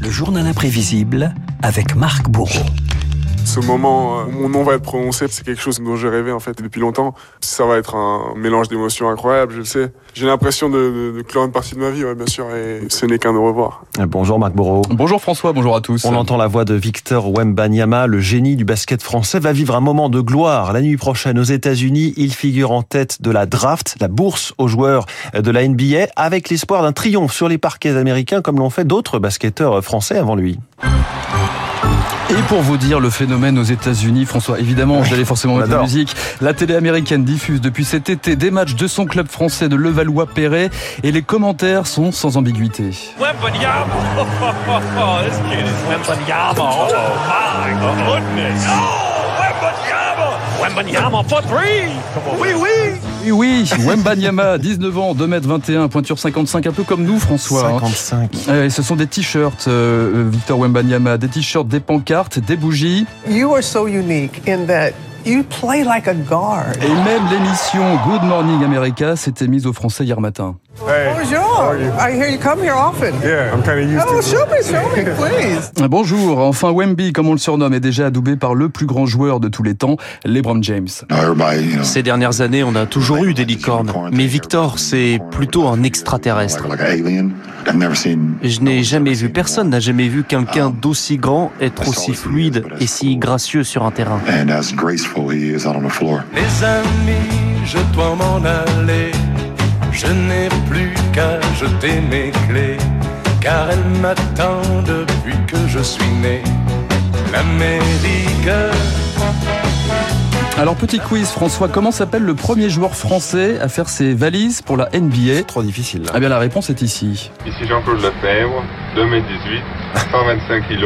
Le journal imprévisible avec Marc Bourreau. Ce moment où mon nom va être prononcé, c'est quelque chose dont j'ai rêvé en fait depuis longtemps. Ça va être un mélange d'émotions incroyable, je le sais. J'ai l'impression de, de, de, clore une partie de ma vie, ouais, bien sûr, et ce n'est qu'un au revoir. Bonjour Marc Bourreau. Bonjour François, bonjour à tous. On entend la voix de Victor Wembanyama, le génie du basket français, va vivre un moment de gloire la nuit prochaine aux États-Unis. Il figure en tête de la draft, la bourse aux joueurs de la NBA, avec l'espoir d'un triomphe sur les parquets américains, comme l'ont fait d'autres basketteurs français avant lui. Et pour vous dire le phénomène aux États-Unis, François, évidemment, vous allez forcément mettre la musique. La télé américaine diffuse depuis cet été des matchs de son club français de Levallois-Perret et les commentaires sont sans ambiguïté. Wembanyama, oh, oh, oh, oh, this kid is Wembanyama, oh my goodness, oh, Wembanyama, Wembanyama for three, oui, oui. Oui, oui, Wembanyama, 19 ans, 2m21, pointure 55, un peu comme nous, François. 55. Et ce sont des t-shirts, euh, Victor Wembanyama, des t-shirts, des pancartes, des bougies. You are so unique in that You play like a guard. Et même l'émission Good Morning America s'était mise au français hier matin. Hey, Bonjour. I hear you come here often. Yeah, I'm kind of used oh, to show me, show me, please. Bonjour. Enfin, Wemby, comme on le surnomme, est déjà adoubé par le plus grand joueur de tous les temps, LeBron James. Ces dernières années, on a toujours eu des licornes, mais Victor, c'est plutôt un extraterrestre. Je n'ai jamais vu, personne n'a jamais vu quelqu'un d'aussi grand être aussi fluide et si gracieux sur un terrain. Les amis, je dois m'en aller. Je n'ai jeter mes clés, car elles m'attendent depuis que je suis né. L'Amérique. Alors petit quiz François, comment s'appelle le premier joueur français à faire ses valises pour la NBA Trop difficile. Eh bien la réponse est ici. Ici Jean-Claude Lefebvre, 2m18, 125 kg,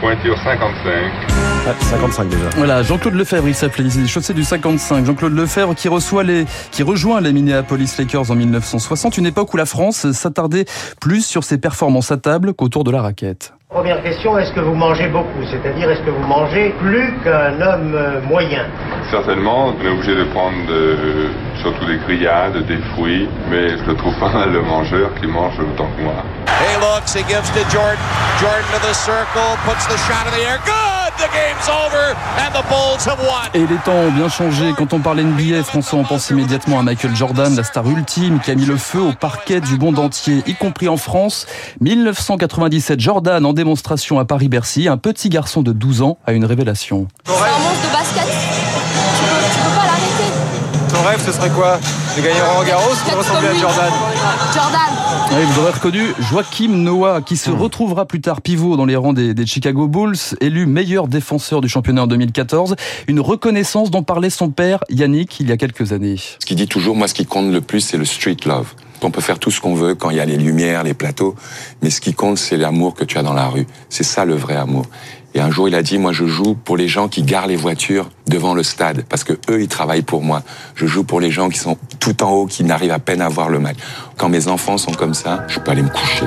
pointure 55. Ah, 55 déjà. Voilà, Jean-Claude Lefebvre, il s'appelait, il est chaussé du 55. Jean-Claude Lefebvre qui reçoit les, qui rejoint les Minneapolis Lakers en 1960, une époque où la France s'attardait plus sur ses performances à table qu'autour de la raquette. Première question, est-ce que vous mangez beaucoup? C'est-à-dire, est-ce que vous mangez plus qu'un homme moyen? Certainement, on est obligé de prendre de, surtout des grillades, des fruits, mais je le trouve pas mal le mangeur qui mange autant que moi. He looks, he gives to Jordan. Jordan to the circle, puts the shot in the air. Good! The game's over and the Bulls have won. Et les temps ont bien changé. Quand on parle NBA, François, on pense immédiatement à Michael Jordan, la star ultime qui a mis le feu au parquet du monde entier, y compris en France. 1997, Jordan en démonstration à Paris-Bercy, un petit garçon de 12 ans a une révélation. Ce serait quoi De gagner Roland Garros ou de ressembler à Jordan Jordan. Oui, vous aurez reconnu Joachim Noah, qui se retrouvera plus tard pivot dans les rangs des, des, Chicago Bulls, élu meilleur défenseur du championnat en 2014. Une reconnaissance dont parlait son père, Yannick, il y a quelques années. Ce qu'il dit toujours, moi, ce qui compte le plus, c'est le street love. On peut faire tout ce qu'on veut quand il y a les lumières, les plateaux, mais ce qui compte, c'est l'amour que tu as dans la rue. C'est ça le vrai amour. Et un jour, il a dit, moi, je joue pour les gens qui garent les voitures devant le stade, parce que eux, ils travaillent pour moi. Je joue pour les gens qui sont tout en haut, qui n'arrivent à peine à voir le match. Quand mes enfants sont comme ça, je peux aller me coucher.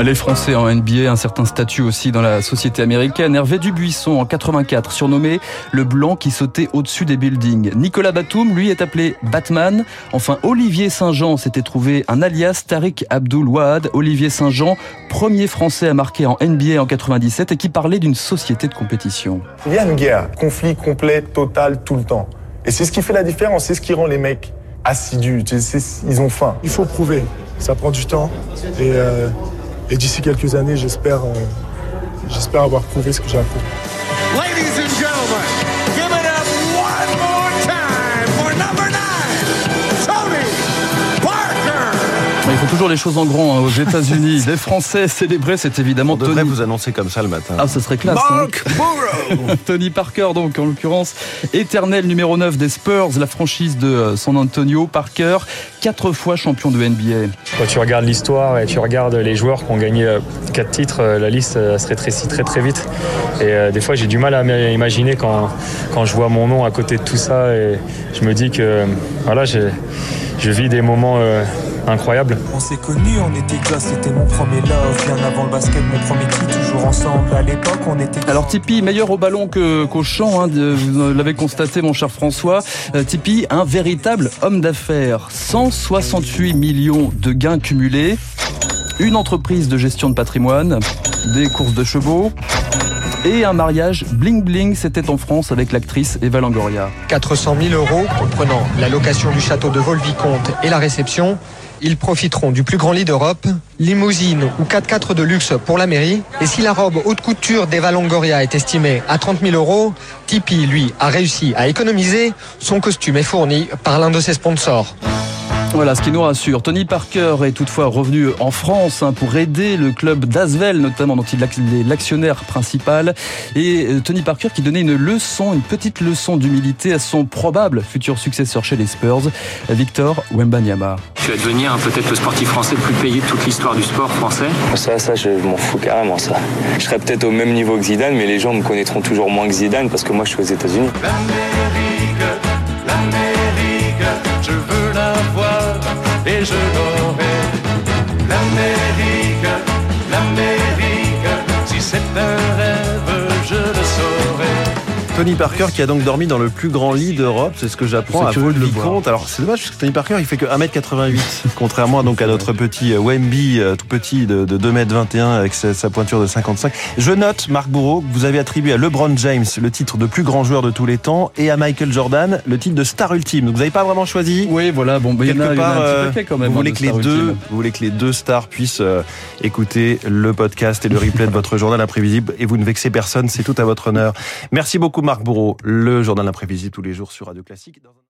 Les Français en NBA, un certain statut aussi dans la société américaine. Hervé Dubuisson en 84, surnommé le blanc qui sautait au-dessus des buildings. Nicolas Batum, lui, est appelé Batman. Enfin, Olivier Saint-Jean s'était trouvé un alias Tariq Abdul Wahad. Olivier Saint-Jean, premier Français à marquer en NBA en 97 et qui parlait d'une société de compétition. Il y a une guerre, conflit complet, total, tout le temps. Et c'est ce qui fait la différence, c'est ce qui rend les mecs assidus. Ils ont faim. Il faut prouver. Ça prend du temps. Et euh... Et d'ici quelques années, j'espère, euh, j'espère avoir prouvé ce que j'ai appris. Toujours les choses en grand hein, aux États-Unis. Les Français célébraient, c'est évidemment On devrait Tony. vous annoncer comme ça le matin. Ah, ce serait classe. Mark hein. Tony Parker, donc en l'occurrence, éternel numéro 9 des Spurs, la franchise de San Antonio. Parker, quatre fois champion de NBA. Quand tu regardes l'histoire et tu regardes les joueurs qui ont gagné quatre titres, la liste se rétrécit très très vite. Et euh, des fois, j'ai du mal à m'imaginer quand, quand je vois mon nom à côté de tout ça et je me dis que voilà, je vis des moments. Euh, incroyable. On s'est connus, on était gosses, c'était mon premier love. Bien avant le basket, mon premier titre, toujours ensemble. À l'époque, on était. Alors Tipeee, meilleur au ballon que, qu'au champ, hein, de- vous l'avez constaté mon cher François. Euh, Tipeee, un véritable homme d'affaires. 168 millions de gains cumulés, une entreprise de gestion de patrimoine, des courses de chevaux et un mariage bling bling, c'était en France avec l'actrice Eva Longoria. 400 000 euros, comprenant la location du château de Vol-Vicomte et la réception. Ils profiteront du plus grand lit d'Europe, limousine ou 4x4 de luxe pour la mairie. Et si la robe haute couture d'Eva Longoria est estimée à 30 000 euros, Tipeee, lui, a réussi à économiser. Son costume est fourni par l'un de ses sponsors. Voilà ce qui nous rassure. Tony Parker est toutefois revenu en France hein, pour aider le club d'Asvel, notamment dont il est l'actionnaire principal. Et euh, Tony Parker qui donnait une leçon, une petite leçon d'humilité à son probable futur successeur chez les Spurs, Victor Wembanyama. Tu vas devenir hein, peut-être le sportif français le plus payé de toute l'histoire du sport français. Ça, ça, je m'en fous carrément, ça. Je serai peut-être au même niveau que Zidane, mais les gens me connaîtront toujours moins que Zidane parce que moi, je suis aux États-Unis. Voir et je Tony Parker qui a donc dormi dans le plus grand lit d'Europe, c'est ce que j'apprends à le Vol-Vicomte. Alors c'est dommage parce que Tony Parker il fait que 1m88, contrairement à, donc à notre petit euh, Wemby euh, tout petit de, de 2m21 avec sa, sa pointure de 55. Je note, Marc Bourreau, que vous avez attribué à LeBron James le titre de plus grand joueur de tous les temps et à Michael Jordan le titre de star ultime. Donc vous n'avez pas vraiment choisi Oui, voilà, bon, bah, il y en a- Quelque y en a part, un petit euh, quand même, vous voulez hein, que les deux, vous voulez que les deux stars puissent euh, écouter le podcast et le replay de votre journal imprévisible et vous ne vexez personne, c'est tout à votre honneur. Merci beaucoup Marc Bourreau, le journal imprévisible tous les jours sur Radio Classique.